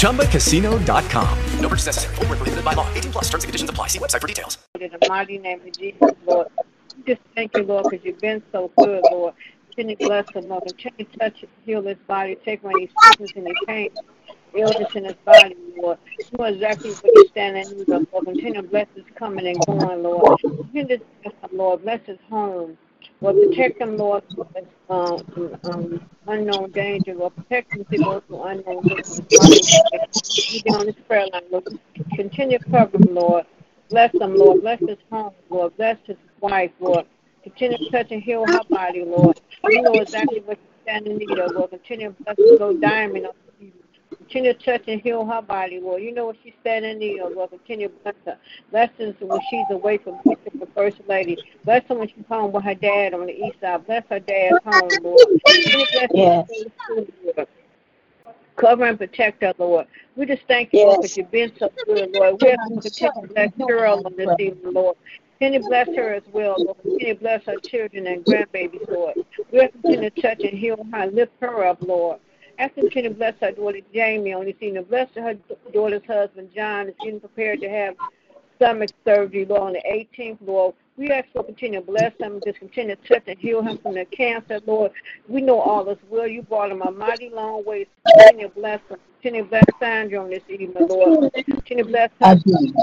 ChumbaCasino.com. No purchase necessary. Full prohibited by law. 18 plus terms and conditions apply. See website for details. In the mighty name of Jesus, Lord. Just thank you, Lord, because you've been so good, Lord. Continue to bless him, Lord. Continue to touch, heal his body, take away his sickness and his pain illness in his body, Lord. You know exactly what he's standing in need of, Lord. Continue to bless his coming and going, Lord. Continue to bless him, Lord. Bless his home. Lord, protect him, Lord, from um, um, unknown danger, Lord. Protect to go through unknown danger. Even on his prayer line, Lord. Continue to cover him, Lord. Bless him, Lord. Bless his home, Lord. Bless his wife, Lord. Continue to touch and heal her body, Lord. You know exactly what she's standing in need of, Lord. Continue to bless the little Continue to touch and heal her body, Lord. You know what she's standing in need of, Lord. Continue to bless her. Bless her when she's away from the First Lady. Bless her when she's home with her dad on the east side. Bless her dad's home, Lord. yes. Cover and protect her, Lord. We just thank you, yes. Lord, because you've been so good, Lord. We you to to bless girl on this evening, Lord. Continue to bless her as well, Lord. Continue to bless her children and grandbabies, Lord. We you continue to touch and heal her lift her up, Lord. I ask him to bless her daughter Jamie on this evening. Bless her daughter's husband John is getting prepared to have stomach surgery, Lord, on the 18th, Lord. We ask for continue to bless him, just continue to touch and heal him from the cancer, Lord. We know all is well. You brought him a mighty long way. Continue to bless him. Continue to bless Sandra on this evening, Lord. Continue to bless her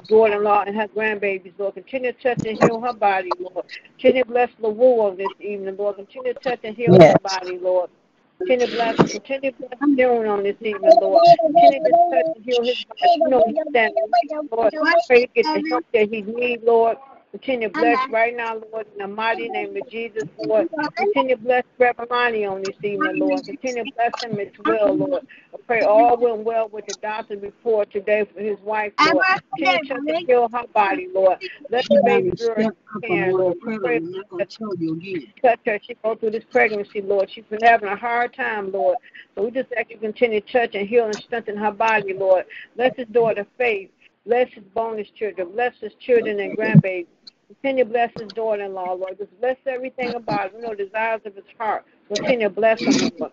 daughter-in-law and her grandbabies, Lord. Continue to touch and heal her body, Lord. Continue to bless LaWoo on this evening, Lord. Continue to touch and heal yes. her body, Lord. Continue to bless him. Continue to bless Darren on this evening, Lord. Continue to touch and heal his body. You know he's standing, Lord. Pray to get the help that he needs, Lord. Continue to bless right now, Lord, in the mighty name of Jesus, Lord. Continue to bless Reverend Lonnie on this evening, Lord. Continue to bless him as well, Lord. I pray all went well with the doctor's report today for his wife, Lord. Continue to heal her body, Lord. Let the baby girl can, Lord. Pray touch her. She go through this pregnancy, Lord. She's been having a hard time, Lord. So we just ask you continue to touch and heal and strengthen her body, Lord. Bless his daughter, Faith. Bless his bonus children. Bless his children and grandbabies. Continue to bless his daughter-in-law, Lord. Just bless everything about him. You know, desires of his heart. Continue to bless him, Lord.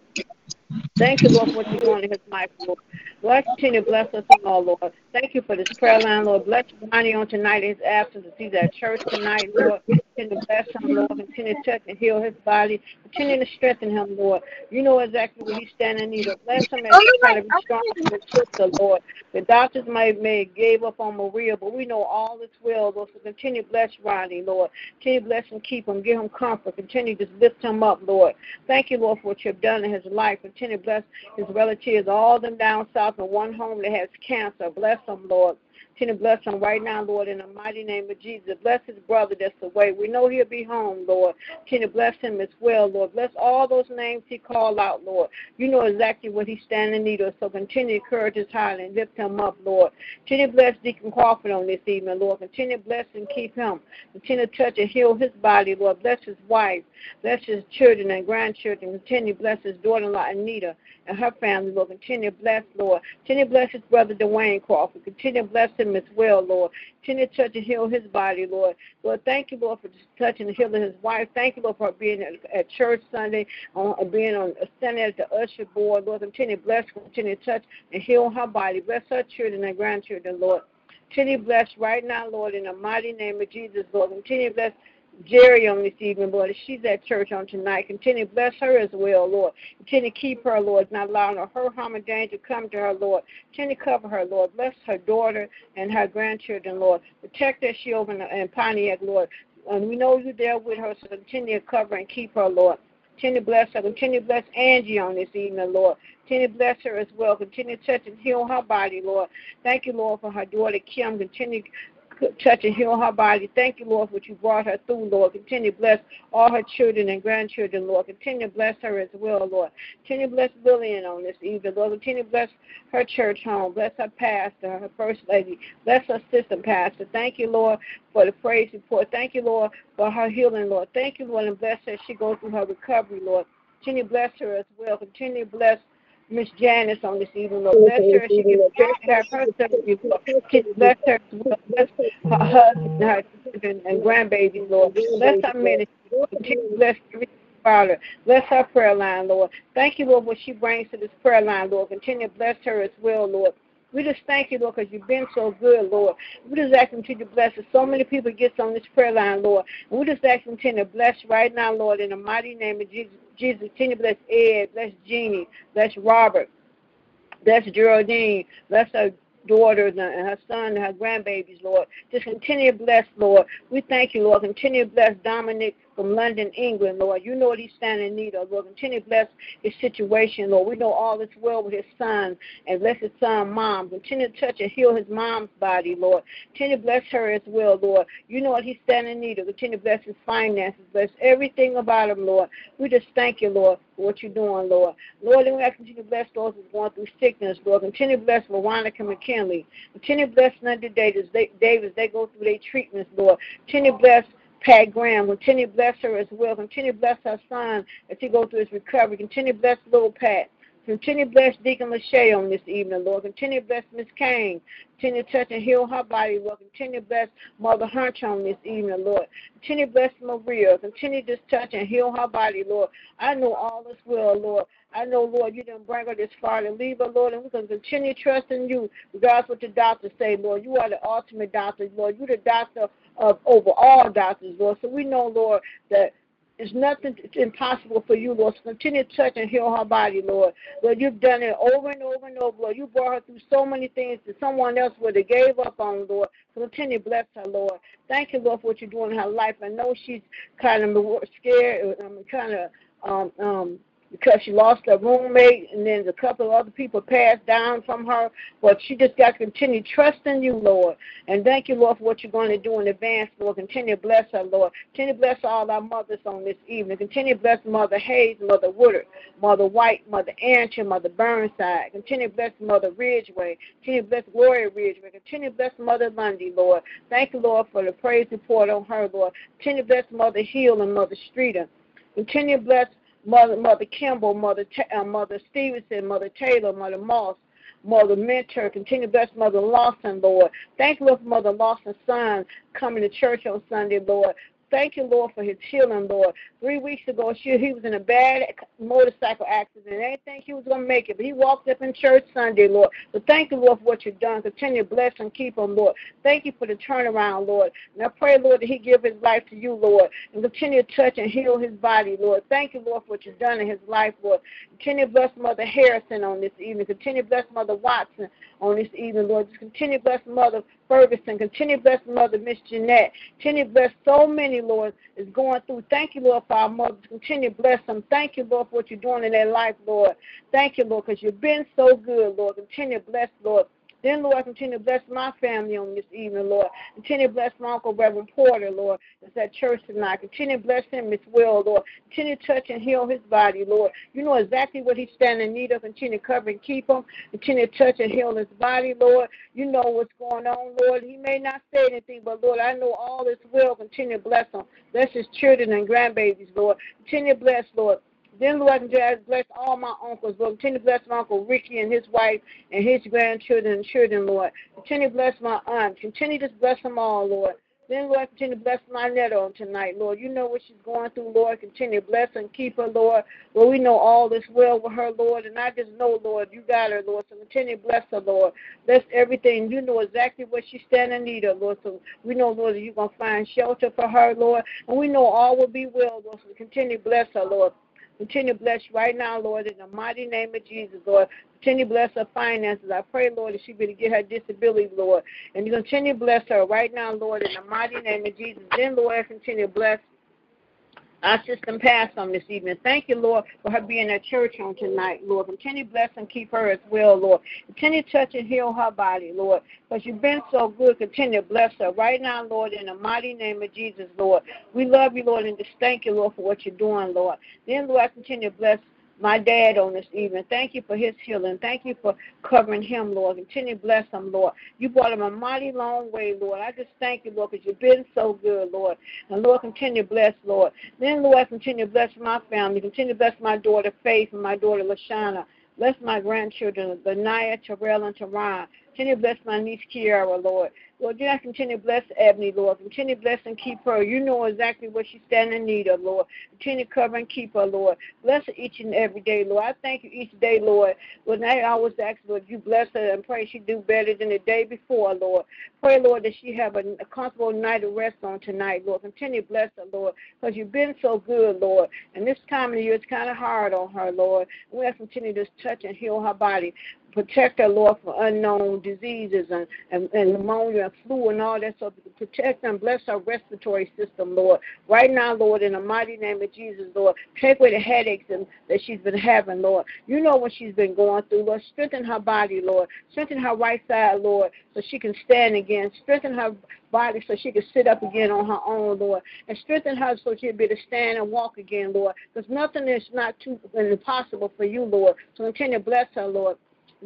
Thank you, Lord, for what you're doing in his life, Lord. Lord, continue to bless us all, Lord. Thank you for this prayer line, Lord. Bless Bonnie on tonight, his absence, to see that church tonight, Lord. Continue to bless him, Lord. Continue to touch and heal his body. Continue to strengthen him, Lord. You know exactly what he's standing oh, in need of. Bless him as he try to be strong for his sister, Lord. The doctors might may gave up on Maria, but we know all is well, Lord. So continue to bless Ronnie, Lord. Continue to bless him, keep him, give him comfort. Continue to lift him up, Lord. Thank you, Lord, for what you've done in his life. Continue to bless his relatives, all them down south in one home that has cancer. Bless them, Lord. Continue to bless him right now, Lord, in the mighty name of Jesus. Bless his brother that's away. We know he'll be home, Lord. Continue to bless him as well, Lord. Bless all those names he called out, Lord. You know exactly what he's standing in need of, so continue to encourage his heart and lift him up, Lord. Continue to bless Deacon Crawford on this evening, Lord. Continue to bless and keep him. Continue to touch and heal his body, Lord. Bless his wife. Bless his children and grandchildren. Continue to bless his daughter-in-law, Anita, and her family, Lord. Continue to bless, Lord. Continue to bless his brother, Dwayne Crawford. Continue to bless him as well, Lord. Continue to touch and heal his body, Lord. Lord, thank you, Lord, for touching and healing his wife. Thank you, Lord, for being at, at church Sunday, on, uh, being on uh, standing at the usher board. Lord, continue to bless, continue to touch and heal her body. Bless her children and grandchildren, Lord. Continue bless right now, Lord, in the mighty name of Jesus, Lord. Continue bless Jerry on this evening, Lord. She's at church on tonight. Continue to bless her as well, Lord. Continue to keep her, Lord, not allowing her harm and danger come to her, Lord. Continue to cover her, Lord. Bless her daughter and her grandchildren, Lord. Protect her shield in Pontiac, Lord. And we know you're there with her, so continue to cover and keep her, Lord. Continue to bless her. Continue to bless Angie on this evening, Lord. Continue to bless her as well. Continue to touch and heal her body, Lord. Thank you, Lord, for her daughter Kim. Continue touch and heal her body. Thank you, Lord, for what you brought her through, Lord. Continue to bless all her children and grandchildren, Lord. Continue to bless her as well, Lord. Continue to bless Lillian on this evening, Lord. Continue to bless her church home. Bless her pastor, her first lady. Bless her sister pastor. Thank you, Lord, for the praise report. Thank you, Lord, for her healing, Lord. Thank you, Lord, and bless her as she goes through her recovery, Lord. Continue to bless her as well. Continue to bless Miss Janice on this evening, Lord. Bless her. She can have her surgery, Lord. Bless her. Bless her husband, her children, and grandbabies, Lord. Bless her ministry. Continue to bless Father. Bless her prayer line, Lord. Thank you, Lord, what she brings to this prayer line, Lord. Continue to bless her as well, Lord. We just thank you, Lord, because you've been so good, Lord. We just ask you to bless us. So many people get on this prayer line, Lord. And we just ask you to bless right now, Lord, in the mighty name of Jesus. Jesus, continue to bless Ed, bless Jeannie, bless Robert, bless Geraldine, bless her daughters and her son and her grandbabies, Lord. Just continue to bless, Lord. We thank you, Lord. Continue to bless Dominic from London, England, Lord. You know what he's standing in need of, Lord. Continue to bless his situation, Lord. We know all is well with his son and bless his son, mom. Continue to touch and heal his mom's body, Lord. Continue to bless her as well, Lord. You know what he's standing in need of. Continue to bless his finances. Bless everything about him, Lord. We just thank you, Lord, for what you're doing, Lord. Lord, and we ask continue to bless those who's going through sickness, Lord. Continue to bless Veronica McKinley. Continue to bless Linda Davis. They, Davis, they go through their treatments, Lord. Continue to bless Pat Graham. Continue to bless her as well. Continue to bless her son as he goes through his recovery. Continue to bless little Pat. Continue to bless Deacon Lachey on this evening, Lord. Continue to bless Miss Kane. Continue to touch and heal her body, Lord. Continue to bless Mother Hunch on this evening, Lord. Continue to bless Maria. Continue to touch and heal her body, Lord. I know all is well, Lord. I know, Lord, you didn't bring her this far to leave her, Lord, and we can continue trusting you, regardless what the doctors say, Lord. You are the ultimate doctor, Lord. You're the doctor of over all doctors, Lord. So we know, Lord, that it's nothing it's impossible for you, Lord. So continue to touch and heal her body, Lord. Lord, you've done it over and over and over, Lord. You brought her through so many things that someone else would have gave up on, Lord. So continue to bless her, Lord. Thank you, Lord, for what you're doing in her life. I know she's kind of scared, I mean, kind of um, um, because she lost her roommate and then a couple of other people passed down from her. But she just got to continue trusting you, Lord. And thank you, Lord, for what you're going to do in advance, Lord. Continue to bless her, Lord. Continue to bless all our mothers on this evening. Continue to bless Mother Hayes, Mother Woodard, Mother White, Mother Ancher, Mother Burnside. Continue to bless Mother Ridgeway. Continue to bless Gloria Ridgeway. Continue to bless Mother Lundy, Lord. Thank you, Lord, for the praise report on her, Lord. Continue to bless Mother Hill and Mother Streeter. Continue to bless Mother Mother Kimball, Mother uh, Mother Stevenson, Mother Taylor, Mother Moss, Mother Mentor, continue to bless Mother Lawson, Lord. Thank you, for Mother Lawson's son coming to church on Sunday, Lord. Thank you, Lord, for his healing, Lord. Three weeks ago, he was in a bad motorcycle accident. I didn't think he was going to make it, but he walked up in church Sunday, Lord. So thank you, Lord, for what you've done. Continue to bless and keep him, Lord. Thank you for the turnaround, Lord. And I pray, Lord, that he give his life to you, Lord, and continue to touch and heal his body, Lord. Thank you, Lord, for what you've done in his life, Lord. Continue to bless Mother Harrison on this evening. Continue to bless Mother Watson on this evening, Lord. Just continue to bless Mother Ferguson. Continue to bless Mother Miss Jeanette. Continue to bless so many, Lord, is going through. Thank you, Lord, for our mothers. Continue to bless them. Thank you, Lord, for what you're doing in their life, Lord. Thank you, Lord, because you've been so good, Lord. Continue to bless, Lord. Then, Lord, continue to bless my family on this evening, Lord. Continue to bless my Uncle Reverend Porter, Lord. It's at church tonight. Continue to bless him as well, Lord. Continue to touch and heal his body, Lord. You know exactly what he's standing in need of. Continue to cover and keep him. Continue to touch and heal his body, Lord. You know what's going on, Lord. He may not say anything, but Lord, I know all is well. Continue to bless him. Bless his children and grandbabies, Lord. Continue to bless, Lord. Then, Lord, and just bless all my uncles, Lord. Continue to bless my Uncle Ricky and his wife and his grandchildren and children, Lord. Continue to bless my aunt. Continue to bless them all, Lord. Then, Lord, continue to bless my on tonight, Lord. You know what she's going through, Lord. Continue to bless and keep her, Lord. Lord, we know all is well with her, Lord. And I just know, Lord, you got her, Lord. So continue to bless her, Lord. Bless everything. You know exactly what she's standing in need of, Lord. So we know, Lord, that you're going to find shelter for her, Lord. And we know all will be well, Lord. So continue to bless her, Lord. Continue to bless right now, Lord, in the mighty name of Jesus, Lord. Continue to bless her finances. I pray, Lord, that she be to get her disability, Lord. And you continue to bless her right now, Lord, in the mighty name of Jesus. Then, Lord, continue to bless our system passed on this evening. Thank you, Lord, for her being at church on tonight, Lord. Continue to bless and keep her as well, Lord. Continue to touch and heal her body, Lord, because you've been so good. Continue to bless her right now, Lord, in the mighty name of Jesus, Lord. We love you, Lord, and just thank you, Lord, for what you're doing, Lord. Then, Lord, I continue to bless my dad on this evening. Thank you for his healing. Thank you for covering him, Lord. Continue to bless him, Lord. You brought him a mighty long way, Lord. I just thank you, Lord, because you've been so good, Lord. And Lord, continue to bless, Lord. Then, Lord, continue to bless my family. Continue to bless my daughter Faith and my daughter Lashana. Bless my grandchildren, Benaiah, Terrell, and Teron. Continue to bless my niece Kiara, Lord. Lord, do not continue to bless Ebony, Lord. Continue to bless and keep her. You know exactly what she's standing in need of, Lord. Continue to cover and keep her, Lord. Bless her each and every day, Lord. I thank you each day, Lord. When I always ask, Lord, you bless her and pray she do better than the day before, Lord. Pray, Lord, that she have a, a comfortable night of rest on tonight, Lord. Continue to bless her, Lord, because you've been so good, Lord. And this time of the year, it's kind of hard on her, Lord. We have to continue to touch and heal her body protect her, Lord, from unknown diseases and, and, and pneumonia and flu and all that. So protect and bless our respiratory system, Lord. Right now, Lord, in the mighty name of Jesus, Lord, take away the headaches and, that she's been having, Lord. You know what she's been going through, Lord. Strengthen her body, Lord. Strengthen her right side, Lord, so she can stand again. Strengthen her body so she can sit up again on her own, Lord. And strengthen her so she'll be able to stand and walk again, Lord. Because nothing is not too impossible for you, Lord. So continue to bless her, Lord.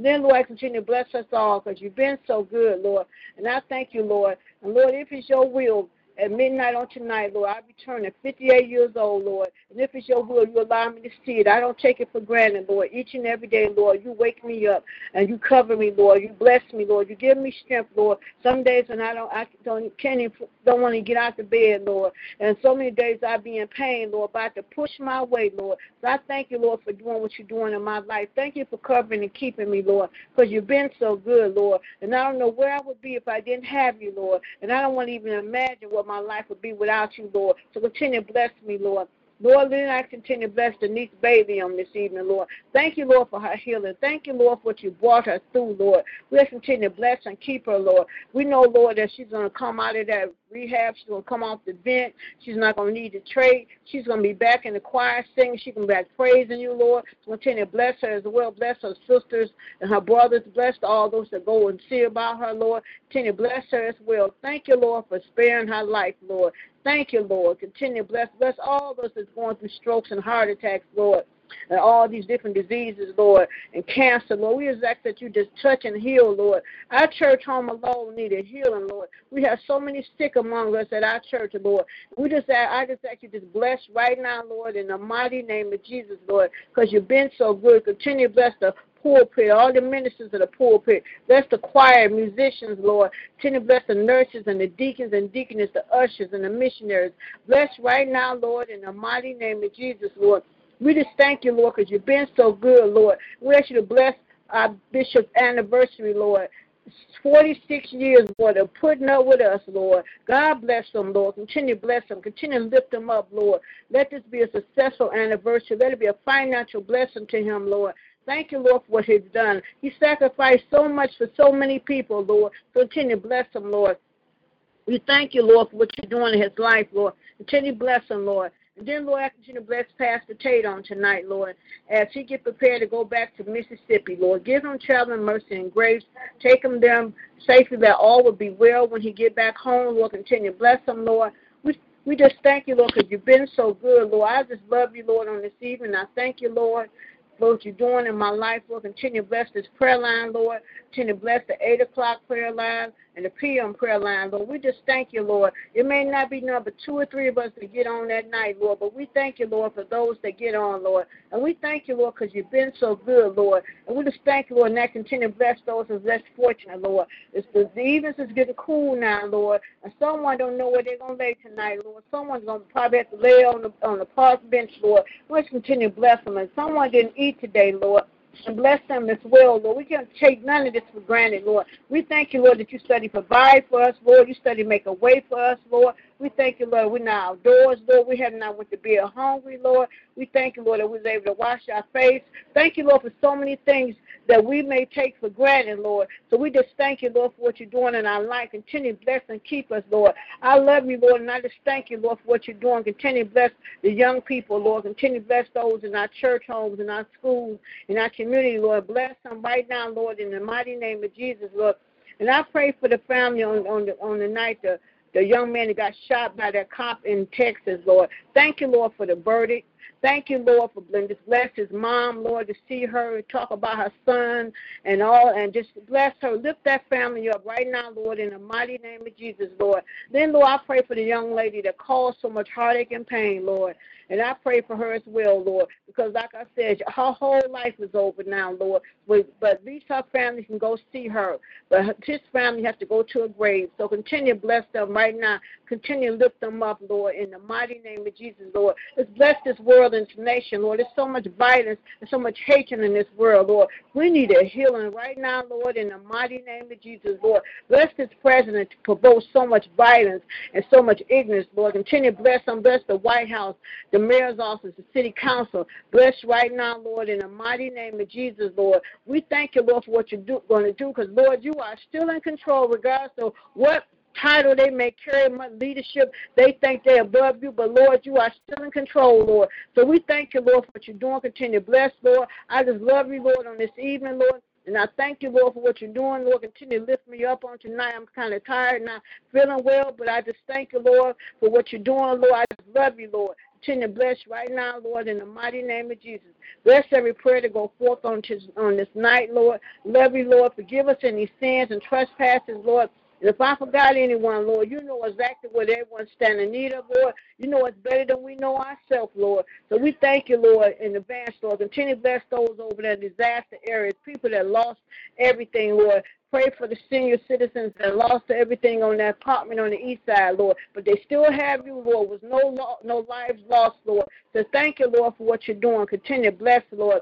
Then, Lord, continue to bless us all because you've been so good, Lord. And I thank you, Lord. And, Lord, if it's your will, at midnight on tonight, Lord. I'll be turning 58 years old, Lord. And if it's your will, you allow me to see it. I don't take it for granted, Lord. Each and every day, Lord, you wake me up and you cover me, Lord. You bless me, Lord. You give me strength, Lord. Some days when I don't, I don't, can't even, don't want to get out the bed, Lord. And so many days I be in pain, Lord, have to push my way, Lord. So I thank you, Lord, for doing what you're doing in my life. Thank you for covering and keeping me, Lord, because you've been so good, Lord. And I don't know where I would be if I didn't have you, Lord. And I don't want to even imagine what my life would be without you, Lord. So continue to bless me, Lord. Lord, then I continue to bless Denise Bailey on this evening, Lord. Thank you, Lord, for her healing. Thank you, Lord, for what you brought her through, Lord. We'll continue to bless and keep her, Lord. We know, Lord, that she's going to come out of that rehab. She's going to come off the vent. She's not going to need to trade. She's going to be back in the choir singing. She's going to be back praising you, Lord. Continue to bless her as well. Bless her sisters and her brothers. Bless all those that go and see about her, Lord. Continue to bless her as well. Thank you, Lord, for sparing her life, Lord. Thank you, Lord. Continue to bless, bless all those that's going through strokes and heart attacks, Lord and all these different diseases, Lord, and cancer, Lord. We just ask that you just touch and heal, Lord. Our church home alone needed healing, Lord. We have so many sick among us at our church, Lord. We just ask, I just ask you just bless right now, Lord, in the mighty name of Jesus, Lord, because you've been so good. Continue to bless the pulpit, all the ministers of the pulpit. Bless the choir, musicians, Lord. Continue bless the nurses and the deacons and deaconess, the ushers and the missionaries. Bless right now, Lord, in the mighty name of Jesus, Lord. We just thank you, Lord, because you've been so good, Lord. We ask you to bless our bishop's anniversary, Lord. 46 years, Lord, of putting up with us, Lord. God bless them, Lord. Continue to bless them. Continue to lift them up, Lord. Let this be a successful anniversary. Let it be a financial blessing to him, Lord. Thank you, Lord, for what he's done. He sacrificed so much for so many people, Lord. Continue to bless him, Lord. We thank you, Lord, for what you're doing in his life, Lord. Continue to bless him, Lord. Then, Lord, I continue to bless Pastor Tate on tonight, Lord, as he get prepared to go back to Mississippi, Lord. Give him traveling mercy and grace. Take him there safely that all will be well when he get back home, Lord. Continue to bless him, Lord. We, we just thank you, Lord, because you've been so good, Lord. I just love you, Lord, on this evening. I thank you, Lord, Lord, what you're doing in my life, Lord. Continue to bless this prayer line, Lord. Continue to bless the 8 o'clock prayer line and the PM prayer line, Lord. We just thank you, Lord. It may not be number two or three of us that get on that night, Lord, but we thank you, Lord, for those that get on, Lord. And we thank you, Lord, because you've been so good, Lord. And we just thank you, Lord, and that continue to bless those that's less fortunate, Lord. It's the, the evenings is getting cool now, Lord, and someone don't know where they're to lay tonight, Lord. Someone's to probably have to lay on the, on the park bench, Lord. Let's continue to bless them. And someone didn't eat today, Lord and bless them as well, Lord. We can't take none of this for granted, Lord. We thank you, Lord, that you study provide for us, Lord. You study make a way for us, Lord. We thank you, Lord. We're now outdoors, Lord. We have not went to be hungry, Lord. We thank you, Lord, that we was able to wash our face. Thank you, Lord, for so many things that we may take for granted, Lord. So we just thank you, Lord, for what you're doing in our life. Continue to bless and keep us, Lord. I love you, Lord, and I just thank you, Lord, for what you're doing. Continue to bless the young people, Lord. Continue to bless those in our church homes, in our schools, in our community, Lord. Bless them right now, Lord, in the mighty name of Jesus, Lord. And I pray for the family on, on the on the night the the young man that got shot by that cop in Texas, Lord. Thank you, Lord, for the verdict. Thank you, Lord, for just bless his mom, Lord, to see her talk about her son and all, and just bless her. Lift that family up right now, Lord, in the mighty name of Jesus, Lord. Then, Lord, I pray for the young lady that caused so much heartache and pain, Lord. And I pray for her as well, Lord, because like I said, her whole life is over now, Lord. But, at least her family can go see her. But his family has to go to a grave. So continue to bless them right now. Continue to lift them up, Lord, in the mighty name of Jesus, Lord. Let's bless this world and this nation, Lord. There's so much violence and so much hatred in this world, Lord. We need a healing right now, Lord, in the mighty name of Jesus, Lord. Bless this president to provoke so much violence and so much ignorance, Lord. Continue to bless them. Bless the White House, the mayor's office, the city council. Bless right now, Lord, in the mighty name of Jesus, Lord. We thank you, Lord, for what you're do, going to do because, Lord, you are still in control regardless of what title they may carry, my leadership, they think they're above you, but Lord, you are still in control, Lord. So we thank you, Lord, for what you're doing. Continue bless, Lord. I just love you, Lord, on this evening, Lord. And I thank you, Lord, for what you're doing. Lord, continue to lift me up on tonight. I'm kind of tired, not feeling well, but I just thank you, Lord, for what you're doing, Lord. I just love you, Lord. Continue to bless right now, Lord, in the mighty name of Jesus. Bless every prayer to go forth on, to, on this night, Lord. Love you, Lord. Forgive us any sins and trespasses, Lord. And if I forgot anyone, Lord, you know exactly what everyone's standing in need of, Lord. You know it's better than we know ourselves, Lord. So we thank you, Lord, in advance, Lord. Continue to bless those over there disaster areas, people that lost everything, Lord. Pray for the senior citizens that lost everything on that apartment on the east side, Lord. But they still have you, Lord, with no lo- no lives lost, Lord. So thank you, Lord, for what you're doing. Continue to bless, Lord.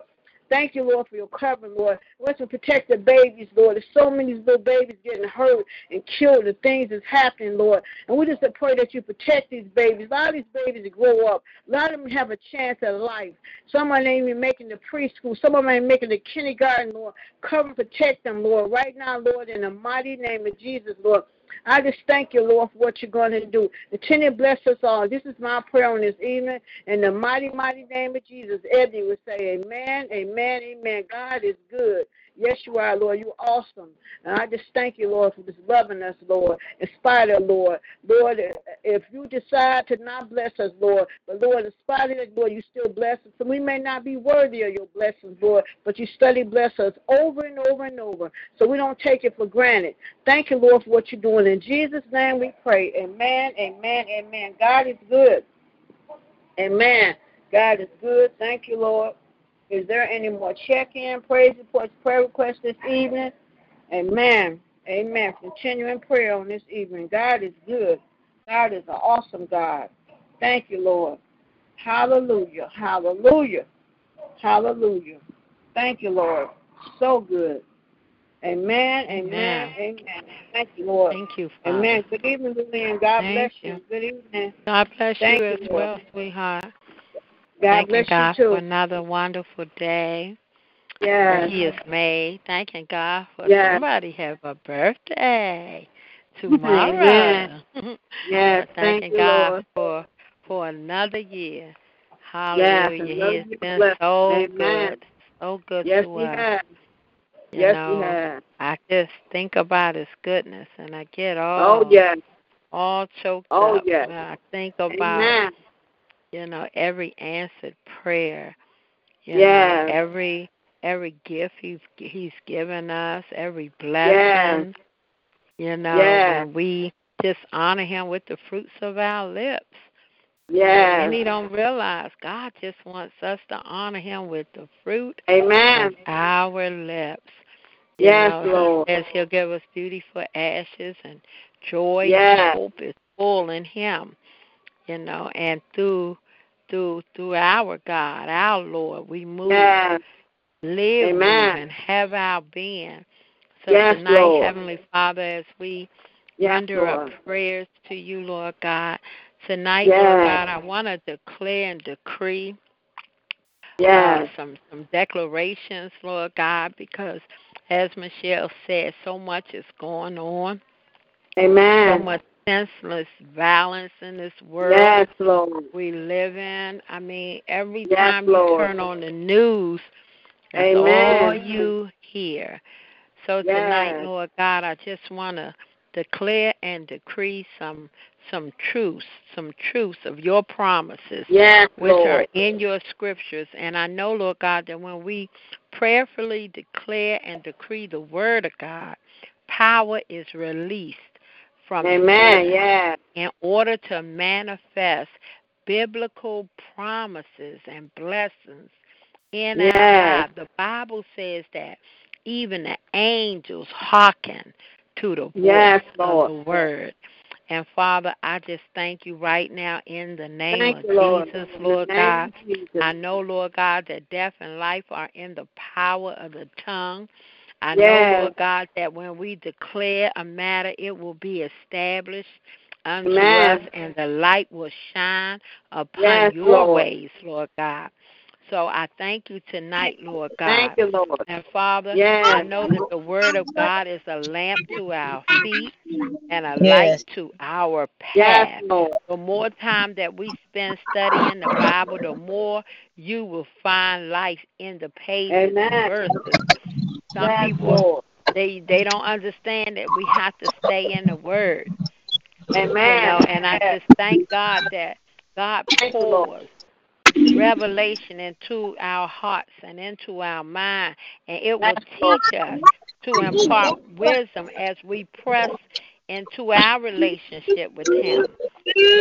Thank you, Lord, for your covering, Lord. Let us protect the babies, Lord. There's so many little babies getting hurt and killed The things that's happening, Lord. And we just pray that you protect these babies. A lot of these babies that grow up. A lot of them have a chance at life. Some of them ain't even making the preschool. Some of them ain't making the kindergarten, Lord. Cover and protect them, Lord. Right now, Lord, in the mighty name of Jesus, Lord. I just thank you, Lord, for what you're going to do. Continue to bless us all. This is my prayer on this evening. In the mighty, mighty name of Jesus, Eddie would say, Amen, amen, amen. God is good. Yes, you are, Lord. You're awesome. And I just thank you, Lord, for just loving us, Lord, in spite of, Lord. Lord, if you decide to not bless us, Lord, but Lord, in spite of it, Lord, you still bless us. So we may not be worthy of your blessings, Lord, but you study bless us over and over and over. So we don't take it for granted. Thank you, Lord, for what you're doing. In Jesus' name we pray. Amen, amen, amen. God is good. Amen. God is good. Thank you, Lord. Is there any more check-in, praise reports, prayer requests this evening? Amen. Amen. Continuing prayer on this evening. God is good. God is an awesome God. Thank you, Lord. Hallelujah. Hallelujah. Hallelujah. Thank you, Lord. So good. Amen. Amen. Amen. Thank you, Lord. Thank you, Father. Amen. Good evening, Lillian. God bless you. Good evening. God bless you as well, sweetheart. God bless God for another wonderful day Yes. He has made. Thanking God for Yes. somebody have a birthday tomorrow. Yes. Thank Thanking you, God Lord. for for another year. Hallelujah. and he has been bless. so Amen. good. So good Yes, to he us. has. You yes, know, he has. I just think about his goodness and I get oh, all Oh, yes. all choked Oh, up. yes. when I think about Amen. You know every answered prayer. You Yes. know every every gift he's he's given us, every blessing. Yes. You know Yes. when we just honor him with the fruits of our lips. Yes. he don't realize God just wants us to honor him with the fruit Amen. of our lips. You Yes, know, Lord. Says He'll give us beauty for ashes and joy Yes. and hope is full in Him. You know, and through through through our God, our Lord, we move, Yes. live, move, and have our being. So Yes, tonight, Lord. Heavenly Father, as we Yes, render Lord. up prayers to you, Lord God. Tonight, Yes. Lord God, I want to declare and decree Yes. uh, some some declarations, Lord God, because as Michelle said, so much is going on, so Amen. much senseless violence in this world Yes, Lord. we live in. I mean, every Yes, time you turn on the news, that's Amen. all you hear. So tonight, Yes. Lord God, I just want to declare and decree some some truths, some truths of your promises Yes, which are in your scriptures. And I know, Lord God, that when we prayerfully declare and decree the word of God, power is released from Amen. Yes. in order to manifest biblical promises and blessings in our Yes. lives. The Bible says that even the angels hearken to the voice Yes, of Lord. the word. And Father, I just thank you right now in the name Thank of you, Lord. Jesus, Lord God. Jesus. I know, Lord God, that death and life are in the power of the tongue. I Yes. know, Lord God, that when we declare a matter, it will be established unto Amen. us, and the light will shine upon Yes, your Lord. ways, Lord God. So I thank you tonight, Lord God. Thank you, Lord. And Father, Yes. I know that the Word of God is a lamp to our feet and a Yes. light to our Yes, path. Lord. The more time that we spend studying the Bible, the more you will find life in the pages Amen. and verses. Some Yes, people Lord. they they don't understand that we have to stay in the Word, you Amen. know. And I Yes. just thank God that God pours revelation into our hearts and into our mind, and it will teach us to impart wisdom as we press into our relationship with Him.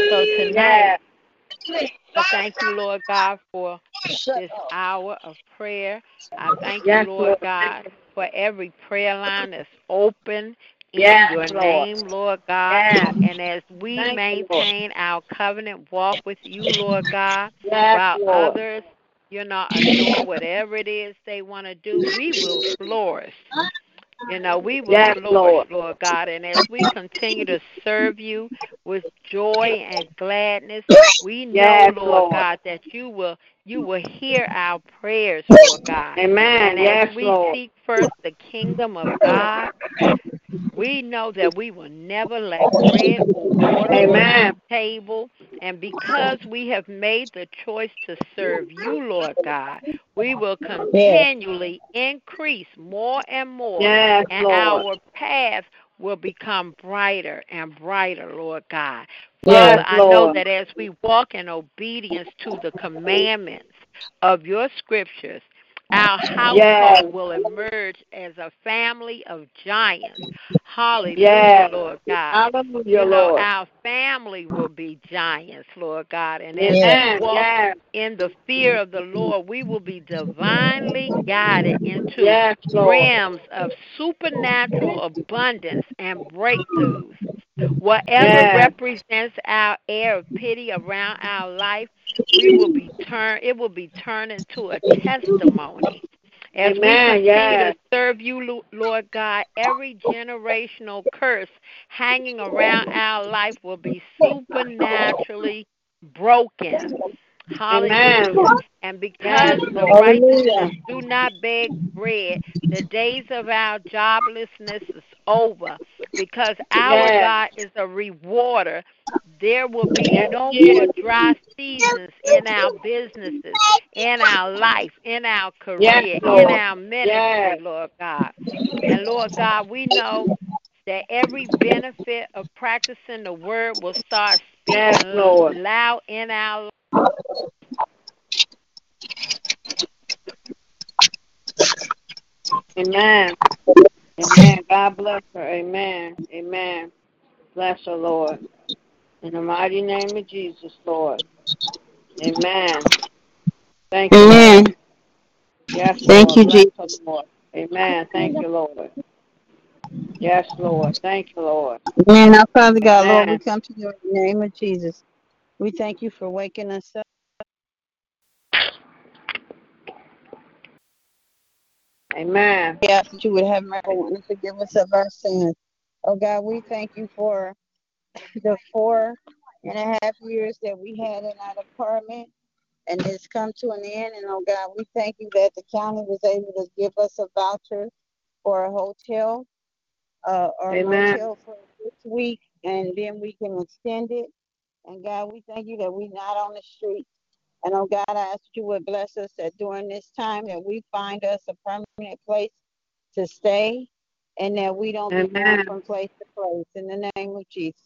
So tonight, I thank you, Lord God, for this hour of prayer. I thank you, Lord. God, for every prayer line that's open in Yes, your Lord. name, Lord God. Yes. And as we Thank you, maintain our covenant walk with you, Lord God, Yes, while Lord. others, you know, are doing whatever it is they want to do, we will flourish. You know, we will Yes, flourish, Lord. Lord God. And as we continue to serve you with joy and gladness, we know, Yes, Lord Lord. God, that you will you will hear our prayers, Lord God. Amen. And Yes, as we Lord. seek first the kingdom of God, we know that we will never lack bread or water on our Amen. table. And because we have made the choice to serve you, Lord God, we will continually increase more and more, Yes, and Lord. our path will become brighter and brighter, Lord God. Yes, Father, I know that as we walk in obedience to the commandments of your scriptures, our household Yes. will emerge as a family of giants. Hallelujah, Yes. Lord God. Hallelujah, You know, Lord. our family will be giants, Lord God. And as Amen. we walk Yes. in the fear of the Lord, we will be divinely guided into Yes, realms of supernatural abundance and breakthroughs. Whatever Yes. represents our air of pity around our life, we will be turned it will be turned into a testimony. As we Amen. continue Yes. to serve you, Lord God, every generational curse hanging around our life will be supernaturally broken. Hallelujah. Amen. And because the Lord. righteousness do not beg bread, the days of our joblessness is over. Because our Yes. God is a rewarder, there will be no more dry seasons in our businesses, in our life, in our career, Yes, in our ministry, Yes. Lord God. And Lord God, we know that every benefit of practicing the word will start Yes, speaking Lord. loud in our Amen. Amen. God bless her. Amen. Amen. Bless her, Lord. In the mighty name of Jesus, Lord. Amen. Thank you, Amen. Yes, Thank Lord. you, Bless Jesus. her, Lord. Amen. Thank you, Lord. Yes, Lord. Thank you, Lord. Amen. Our Father God, Lord, we come to you in the name of Jesus. We thank you for waking us up. Amen. We ask that you would have mercy and forgive us of our sins. Oh God, we thank you for the four and a half years that we had in our apartment and it's come to an end. And oh God, we thank you that the county was able to give us a voucher for a hotel uh, or Amen. motel for this week, and then we can extend it. And God, we thank you that we're not on the street. And oh God, I ask you would bless us that during this time that we find us a permanent place to stay and that we don't be Amen. going from place to place in the name of Jesus.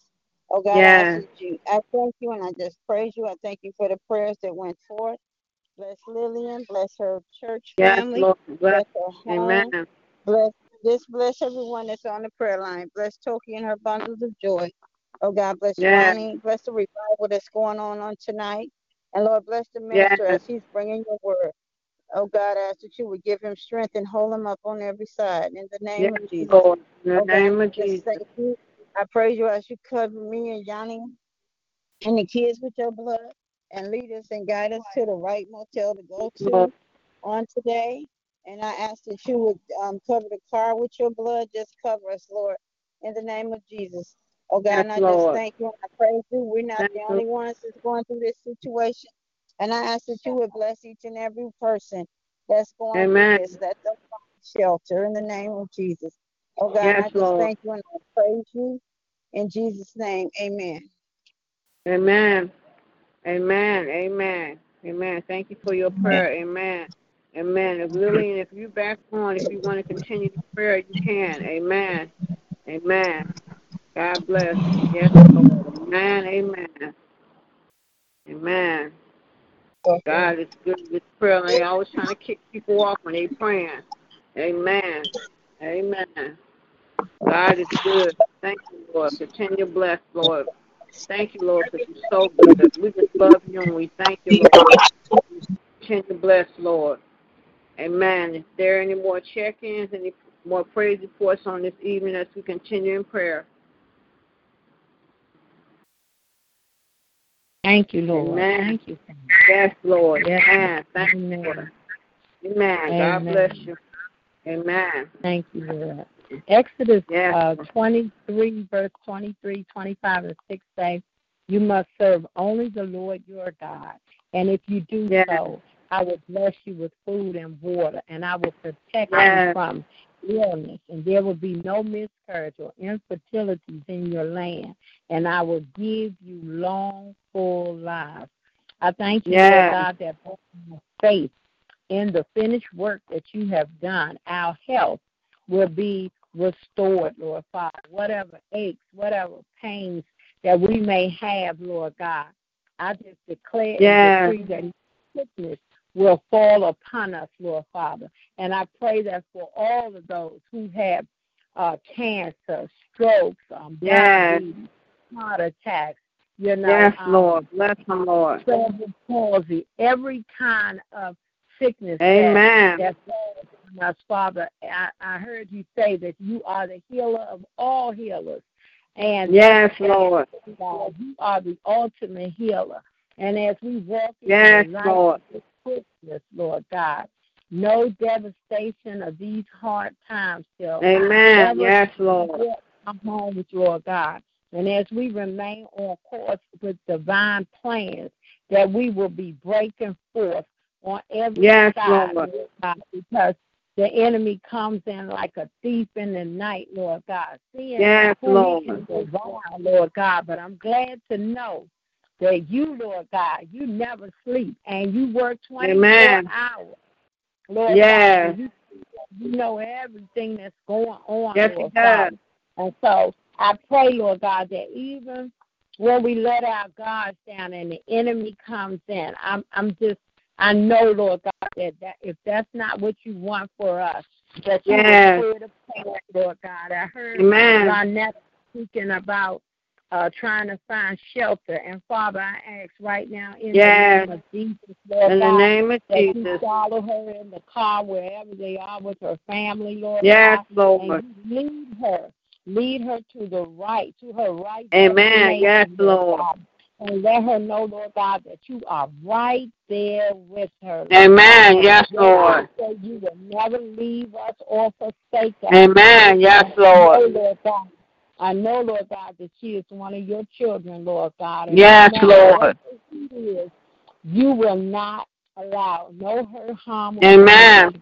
Oh God, I, Yes. you, I thank you and I just praise you. I thank you for the prayers that went forth. Bless Lillian, bless her church Yes, family, Lord. bless Bless. her home, Amen. Bless, just bless everyone that's on the prayer line. Bless Toki and her bundles of joy. Oh God, bless Yes. Ronnie. Bless the revival that's going on on tonight. And Lord, bless the minister Yes. as he's bringing your word. Oh God, I ask that you would give him strength and hold him up on every side in the name Yes, of Jesus. Lord. In the Oh name I of Jesus. thank you. I praise you as you cover me and Yanni and the kids with your blood and lead us and guide us to the right motel to go to Lord. on today. And I ask that you would um, cover the car with your blood. Just cover us, Lord, in the name of Jesus. Oh God, Yes, and I just thank you and I praise you. We're not Thank the you. only ones that's going through this situation. And I ask that you would bless each and every person that's going Amen. through this, that they find shelter in the name of Jesus. Oh God, and I just Lord. thank you and I praise you. In Jesus' name, amen. Amen. Amen. Amen. Amen. Thank you for your prayer. Amen. Amen. If Lillian, if you back on, if you want to continue the prayer, you can. Amen. Amen. God bless. Yes, Lord. Amen. Amen. Amen. God is good with prayer. They always trying to kick people off when they praying. Amen. Amen. God is good. Thank you, Lord. Continue to bless, Lord. Thank you, Lord, because you're so good. We just love you and we thank you, Lord. Continue to bless, Lord. Amen. Is there any more check-ins, any more praise reports on this evening as we continue in prayer? Thank you, Lord. Amen. Thank you. Yes, Lord. Yes. Amen. Thank you, Amen. Lord. Amen. God bless you. Amen. Thank you, Lord. Exodus Yes. uh, 23, verse 23, 25, and 6 say, You must serve only the Lord your God. And if you do Yes. so, I will bless you with food and water, and I will protect Yes. you from illness, and there will be no miscarriage or infertilities in your land, and I will give you long, full lives. I thank you, Yes. Lord God, that faith in the finished work that you have done, our health will be restored, Lord Father. Whatever aches, whatever pains that we may have, Lord God, I just declare Yes. and decree that sickness will fall upon us, Lord Father. And I pray that for all of those who have uh, cancer, strokes, um, Yes. heart attacks, you know, Yes, um, Lord. Bless them, Lord. cerebral palsy, every kind of sickness Amen. that falls on us, Father. I, I heard you say that you are the healer of all healers. And Yes, Lord. God, you are the ultimate healer. And as we walk in Yes, the light Lord. Of Lord God, no devastation of these hard times shall Amen. Yes, Lord. our homes, Lord God. And as we remain on course with divine plans, that we will be breaking forth on every Yes, side, Lord. God, because the enemy comes in like a thief in the night, Lord God. Seeing Yes, who Lord. devour, Lord God. But I'm glad to know that you, Lord God, you never sleep and you work 24 Amen. hours. Lord Yes. God, you, you know everything that's going on, Yes, he Lord does. God. And so I pray, Lord God, that even when we let our guards down and the enemy comes in, I'm I'm just I know, Lord God, that, that if that's not what you want for us, that you Yes. clear the path, Lord God. I heard Amen. Lynette speaking about uh, trying to find shelter. And Father, I ask right now in Yes. the name of Jesus, Lord In the God, name of that you follow her in the car wherever they are with her family, Lord Yes, God. Lord. And lead her. Lead her to the right, to her right. Amen. Yes, Lord. God. And let her know, Lord God, that you are right there with her. Amen. Yes, Lord. says you will never leave us or forsake us. Amen. Yes, Lord. Lord God, I know, Lord God, that she is one of your children, Lord God. yes, Lord. Is, you will not allow no hurt, harm, Amen.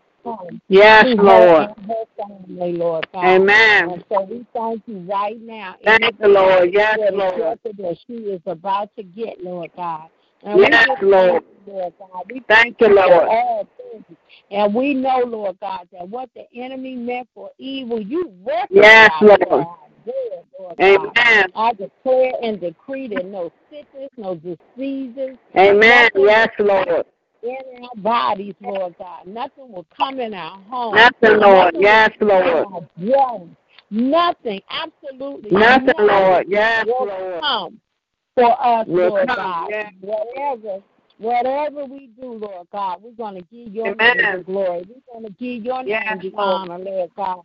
Yes, Lord. Family, Lord God. Amen. And so we thank you right now. Thank you, Lord. Yes, Lord. That she is about to get, Lord God. And yes, Lord. Lord God. We thank you, Lord. And we know, Lord God, that what the enemy meant for evil, you work Yes, Lord. God. Lord Amen. God. I declare and decree that no sickness, no diseases. Amen. Yes, Lord in our bodies, Lord God. Nothing will come in our home. Nothing, Lord. Nothing yes, Lord. Nothing, absolutely nothing, nothing Lord. Yes, will Lord. come for us, will Lord come. God. Yes. Whatever, whatever we do, Lord God, we're going to give your Amen. name the glory. We're going to give your yes, name the honor, Lord God,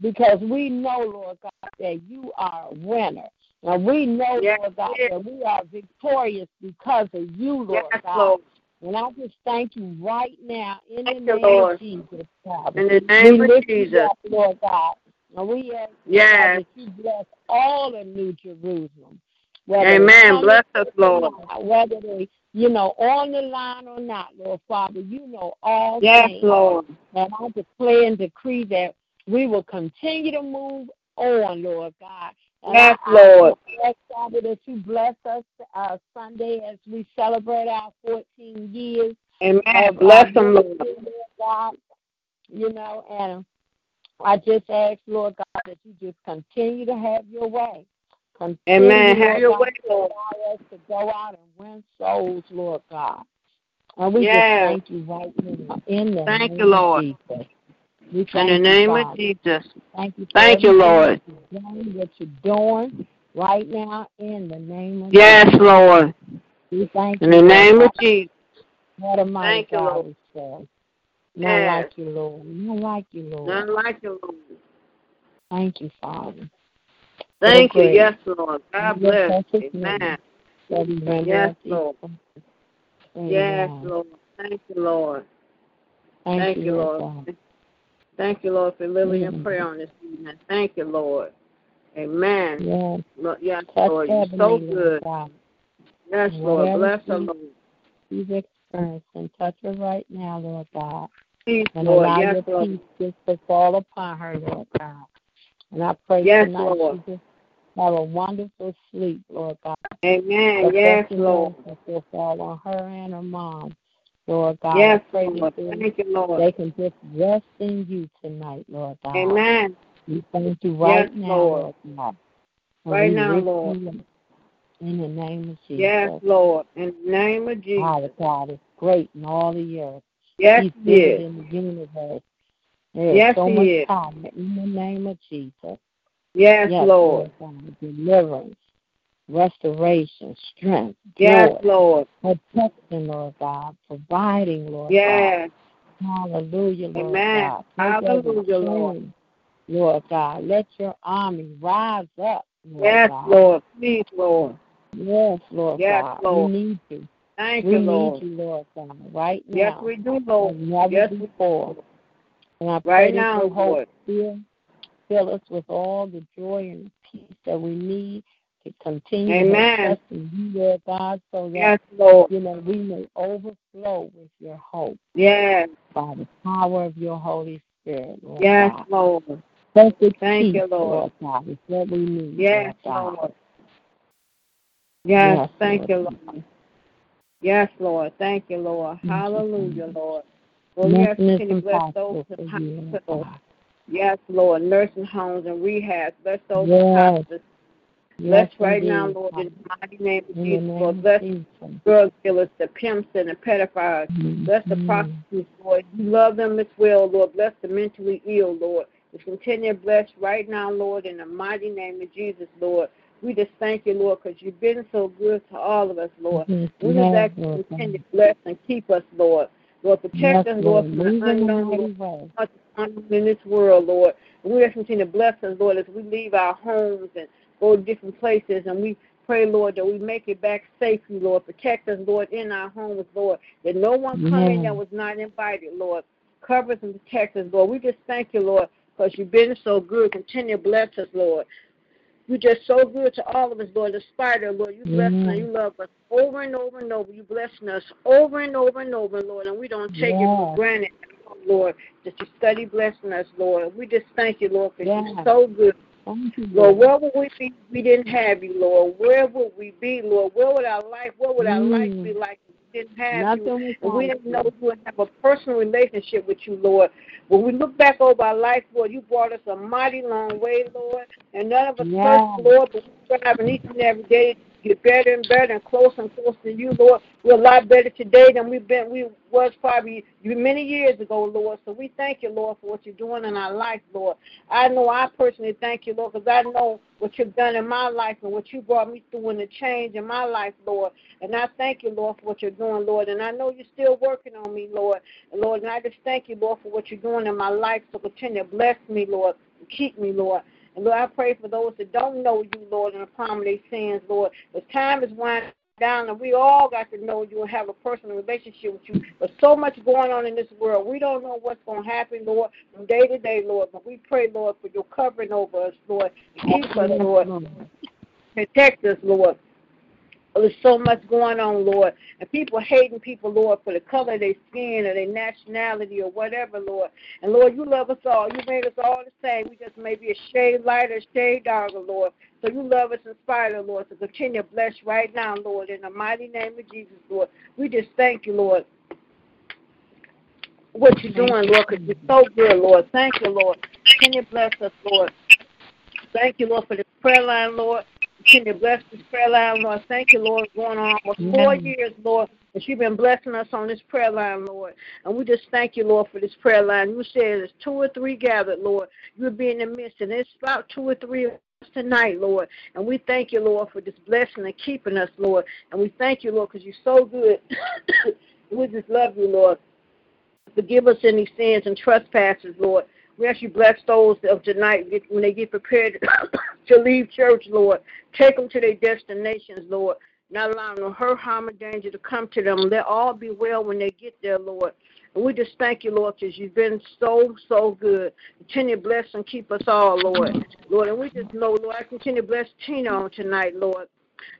because we know, Lord God, that you are a winner. And we know, yes, Lord God, that we are victorious because of you, Lord yes, God. Lord. And I just thank you right now in thank the name Lord. of Jesus, Father. In the name we of Jesus. Up, Lord God. And we ask yes. God, that you bless all of New Jerusalem. Amen. Bless us, Lord. whether they, you know, on the line or not, Lord Father, you know all yes, things. Lord. And I declare and decree that we will continue to move on, Lord God. And yes, I, Lord. Ask, Father, that you bless us uh, Sunday as we celebrate our 14 years. Amen. bless them, Lord. God, you know, and I just ask, Lord God, that you just continue to have your way. Continue, Amen. Have Lord your God, way, Lord. Allow us to go out and win souls, Lord God. And we yes. just thank you right now in the thank you, Lord. Jesus. We in the name of Jesus. Thank you. Thank you, Lord. What you're doing right now in the name of yes, Jesus. Lord. We thank in you. the name Lord. of Jesus. What a mighty Thank you, God Lord. we. None yes. like you, Lord. None like you, Lord. None like you, Lord. Thank you, Father. Thank you. Yes, Lord. God bless. Amen. Yes, Lord. Yes, Lord. Thank you, Lord. Thank, you, you, Lord. Thank you, Lord, for living Mm. in prayer on this evening. Thank you, Lord. Amen. Yes, Lord, yes Touch Lord. You're so good. God. Yes, And Lord. Bless her, Lord. She's experiencing. Touch her right now, Lord God. Peace, And Lord. allow Yes, your Lord. peace just to fall upon her, Lord God. And I pray Yes, tonight Lord. she just have a wonderful sleep, Lord God. Amen. The Yes, Lord. will fall on her and her mom, Lord God. Yes, Lord. Thank you, Lord. they can just rest in you tonight, Lord God. Amen. We thank you right Yes, now, Lord. Lord. Right now, Lord. In the name of Jesus. Yes, Lord. In the name of Jesus. Father God is great in all the earth. Yes, He's He is. in the universe. There's Yes, so He much is. power in the name of Jesus. Yes, Yes, Lord. God. Deliverance, restoration, strength, Yes, Lord. protection, Lord God, providing, Lord Yes. God. Hallelujah, Lord Amen. God. Hallelujah, Lord. Lord God. Let your army rise up, Lord Yes, God. Lord. Please, Lord. Yes, Lord Yes, God. Lord. We need you. Thank we you, need you, Lord God, right now. Yes, we do, Lord. never Yes, we before. And I pray Right now, Lord. fill, fill us with all the joy and peace that we need to continue Amen. to trust in you, Lord God, so that Yes, Lord. you know we may overflow with your hope Yes. by the power of your Holy Spirit, Lord Yes, God. Lord. Thank peace, you, Lord. God, is what we need, Yes, Lord. Lord. Yes, Yes, thank you, Lord. Lord. Yes, Lord. Thank you, Lord. Thank Hallelujah, Father. Lord. Well, yes, can you bless those impossible in for you, hospitals? Yes, Lord. Nursing homes and rehabs. Bless those Yes. hospice. Bless Yes, right indeed, now, Lord, in the mighty name of Jesus, Lord. Bless drug dealers, the pimps, and the pedophiles. Bless the prostitutes, Lord. You love them as well, Lord. Bless the mentally ill, Lord. We continue to bless right now, Lord, in the mighty name of Jesus, Lord. We just thank you, Lord, because you've been so good to all of us, Lord. Yes, We just ask you to continue to bless and keep us, Lord. Lord, protect Yes, us, Lord, from the Move in a unknown, Lord, way. much unknown in this world, Lord. And we just continue to bless us, Lord, as we leave our homes and go to different places. And we pray, Lord, that we make it back safely, Lord. Protect us, Lord, in our homes, Lord. That no one come in that was not invited, Lord. Cover us and protect us, Lord. We just thank you, Lord, because you've been so good. Continue to bless us, Lord. You're just so good to all of us, Lord. The spider, Lord, you bless us. And you love us over and over and over. You blessing us over and over and over, Lord, and we don't take it for granted. Lord, that you study blessing us, Lord. We just thank you, Lord, because yeah. you're so good. Lord, where would we be if we didn't have you, Lord? Where would we be, Lord? Where would our life, what would our mm. life be like if we didn't have Nothing you? And we didn't know you would have a personal relationship with you, Lord. When we look back over our life, Lord, you brought us a mighty long way, Lord. And none of us yeah. first, Lord, but we strive each and every day get better and better and closer and closer to you, Lord. We're a lot better today than we've been we was probably many years ago, Lord. So we thank you, Lord, for what you're doing in our life, Lord. I know I personally thank you, Lord, because I know what you've done in my life and what you brought me through and the change in my life, Lord. And I thank you, Lord, for what you're doing, Lord. And I know you're still working on me, Lord. And Lord, and I just thank you, Lord, for what you're doing in my life. So continue to bless me, Lord. Keep me, Lord. Lord, I pray for those that don't know you, Lord, and of their sins, Lord. The time is winding down, and we all got to know you and have a personal relationship with you. But so much going on in this world. We don't know what's going to happen, Lord, from day to day, Lord. But we pray, Lord, for your covering over us, Lord. Keep us, Lord. Protect us, Lord. There's so much going on, Lord. And people hating people, Lord, for the color of their skin or their nationality or whatever, Lord. And Lord, you love us all. You made us all the same. We just may be a shade lighter, a shade darker, Lord. So you love us in spite of, Lord. So continue to bless right now, Lord, in the mighty name of Jesus, Lord. We just thank you, Lord. What you're doing, Lord, because you're so good, Lord. Thank you, Lord. Continue to bless us, Lord. Thank you, Lord, for this prayer line, Lord. Continue to bless this prayer line, Lord. Thank you, Lord, going on almost four years, Lord. And you've been blessing us on this prayer line, Lord. And we just thank you, Lord, for this prayer line. You said there's two or three gathered, Lord. You'll be in the midst. And it's about two or three tonight, Lord. And we thank you, Lord, for this blessing and keeping us, Lord. And we thank you, Lord, because you're so good. we just love you, Lord. Forgive us any sins and trespasses, Lord. We ask you bless those of tonight when they get prepared to leave church, Lord. Take them to their destinations, Lord. Not allowing no hurt, harm, or danger to come to them. Let all be well when they get there, Lord. And we just thank you, Lord, because you've been so, so good. Continue to bless and keep us all, Lord. Lord, and we just know, Lord, I continue to bless Tina on tonight, Lord.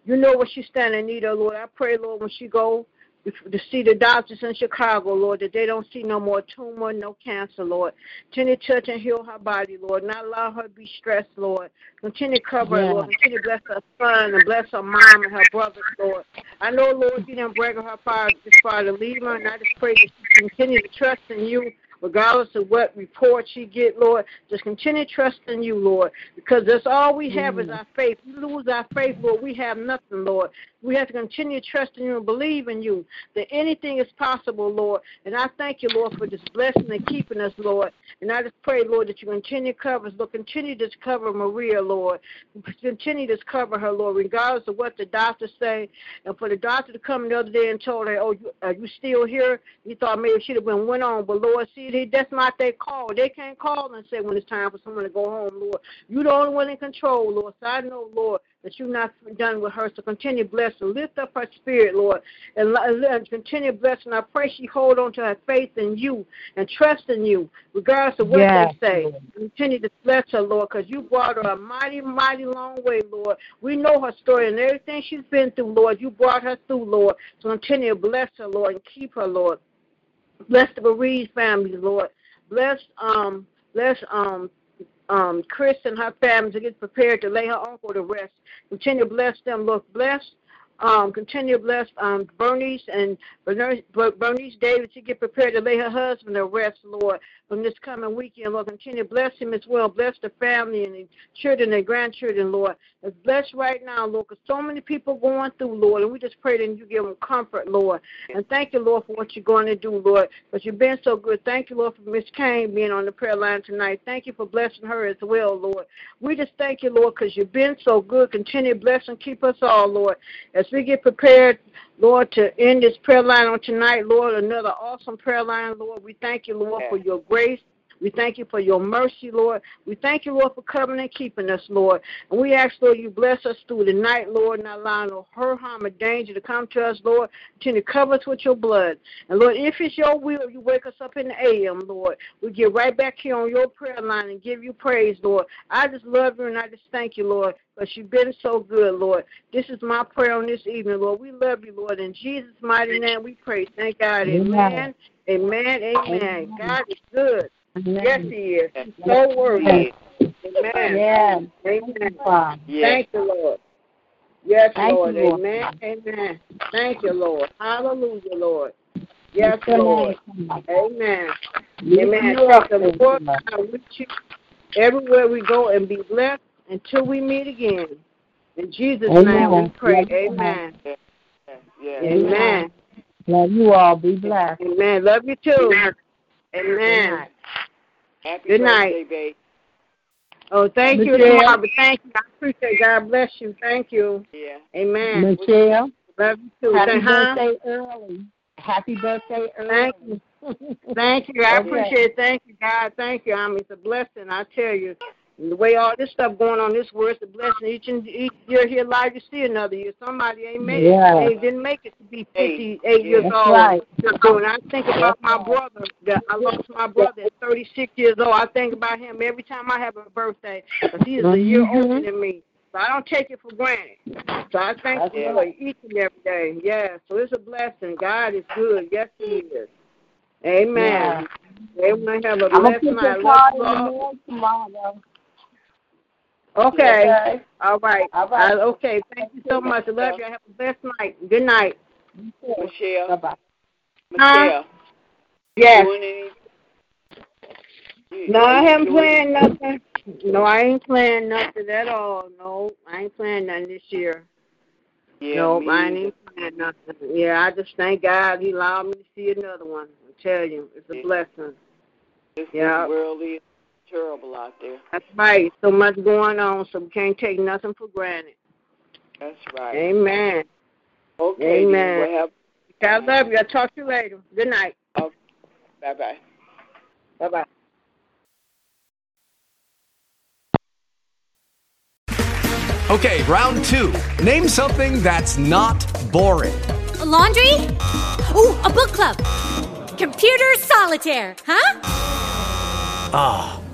You know what she's standing in need of, Lord. I pray, Lord, when she go to see the doctors in Chicago, Lord, that they don't see no more tumor, no cancer, Lord. Continue to touch and heal her body, Lord. Not allow her to be stressed, Lord. Continue to cover yeah. her, Lord. Continue to bless her son and bless her mom and her brothers, Lord. I know, Lord, you didn't break her far this far to leave her, and I just pray that she continue to trust in you regardless of what report you get, Lord. Just continue trusting you, Lord, because that's all we have mm. is our faith. We lose our faith, Lord, we have nothing, Lord. We have to continue trusting you and believe in you that anything is possible, Lord. And I thank you, Lord, for this blessing and keeping us, Lord. And I just pray, Lord, that you continue to cover us, Lord. Continue to cover Maria, Lord. Continue to cover her, Lord, regardless of what the doctors say. And for the doctor to come the other day and told her, oh, you, are you still here? You thought maybe she'd have been went on. But, Lord, see, that's not their call. They can't call and say when it's time for someone to go home, Lord. You're the only one in control, Lord. So I know, Lord, that you're not done with her. So continue bless her. Lift up her spirit, Lord, and, and continue blessing. I pray she hold on to her faith in you and trust in you, regardless of what yes. they say. Continue to bless her, Lord, because you brought her a mighty, mighty long way, Lord. We know her story and everything she's been through, Lord. You brought her through, Lord. So continue to bless her, Lord, and keep her, Lord. Bless the bereaved families, Lord. Bless um bless um um, Chris and her family to get prepared to lay her uncle to rest. Continue to bless them, Lord. Bless um, continue to bless um, Bernice and Bernice David to get prepared to lay her husband to rest, Lord, from this coming weekend. Lord, continue to bless him as well. Bless the family and the children and grandchildren, Lord. Bless right now, Lord, because so many people going through, Lord, and we just pray that you give them comfort, Lord. And thank you, Lord, for what you're going to do, Lord, because you've been so good. Thank you, Lord, for Miss Kane being on the prayer line tonight. Thank you for blessing her as well, Lord. We just thank you, Lord, because you've been so good. Continue to bless and keep us all, Lord. As we get prepared, Lord, to end this prayer line on tonight, Lord, another awesome prayer line, Lord. We thank you, Lord, for your grace. We thank you for your mercy, Lord. We thank you, Lord, for covering and keeping us, Lord. And we ask, Lord, you bless us through the night, Lord, not allowing no hurt, harm, or danger to come to us, Lord. Continue to cover us with your blood. And Lord, if it's your will, you wake us up in the AM, Lord. We get right back here on your prayer line and give you praise, Lord. I just love you and I just thank you, Lord, because you've been so good, Lord. This is my prayer on this evening, Lord. We love you, Lord. In Jesus' mighty name we pray. Thank God. Amen. Amen. Amen. Amen. God is good. Amen. Yes, He is. He's so worthy. Amen. Yes. Amen. Thank you, Lord. Yes, Thank Lord. You, Lord. Amen. Amen. Thank you, Lord. Hallelujah, Lord. Yes, Lord. Amen. Amen. Take the Lord with you everywhere we go and be blessed until we meet again. In Jesus' Amen. name we pray. Amen. Yeah. Amen. Love you all. Be blessed. Amen. Love you too. Amen. Happy Good night. birthday, babe. Oh, thank Michelle. you, Barbara. Thank you. I appreciate it. God bless you. Thank you. Yeah. Amen. Michelle. Love you too. Happy Say, huh? birthday early. Happy birthday early. Thank you. Thank you. I Okay. appreciate it. Thank you, God. Thank you. I mean, it's a blessing. I tell you, the way all this stuff going on this world, it's a blessing. Each and each year here live, you see another year. Somebody ain't made Yeah. it. They didn't make it to be 58 years That's old. right. So when I think about my brother, that I lost my brother at 36 years old, I think about him every time I have a birthday because he is a year Mhm. older than me. So I don't take it for granted. So I thank That's the right. Each and every day. Yeah, so it's a blessing. God is good. Yes, He is. Amen. Everyone have a I'm gonna blessed night. Love you in the all. mail tomorrow. Okay. Okay. All right. All right. Uh, okay. Thank you so much. I love you. Have a blessed night. Good night. Michelle. Bye bye. Michelle. Yes. Doing any? You- No, I you haven't planned nothing. No, I ain't playing nothing at all. No, I ain't playing nothing this year. Yeah, no, me I ain't either. even playing nothing. Yeah, I just thank God He allowed me to see another one. I tell you, it's a Yeah. blessing. This, Yeah. world is terrible out there. That's right. So much going on, so we can't take nothing for granted. That's right. Amen. Okay, Amen. then. Well, have, I love you. I'll talk to you later. Good night. Okay. bye bye. Bye bye. Okay, round two. Name something that's not boring. A laundry? Ooh, a book club. Computer solitaire, huh? Ah,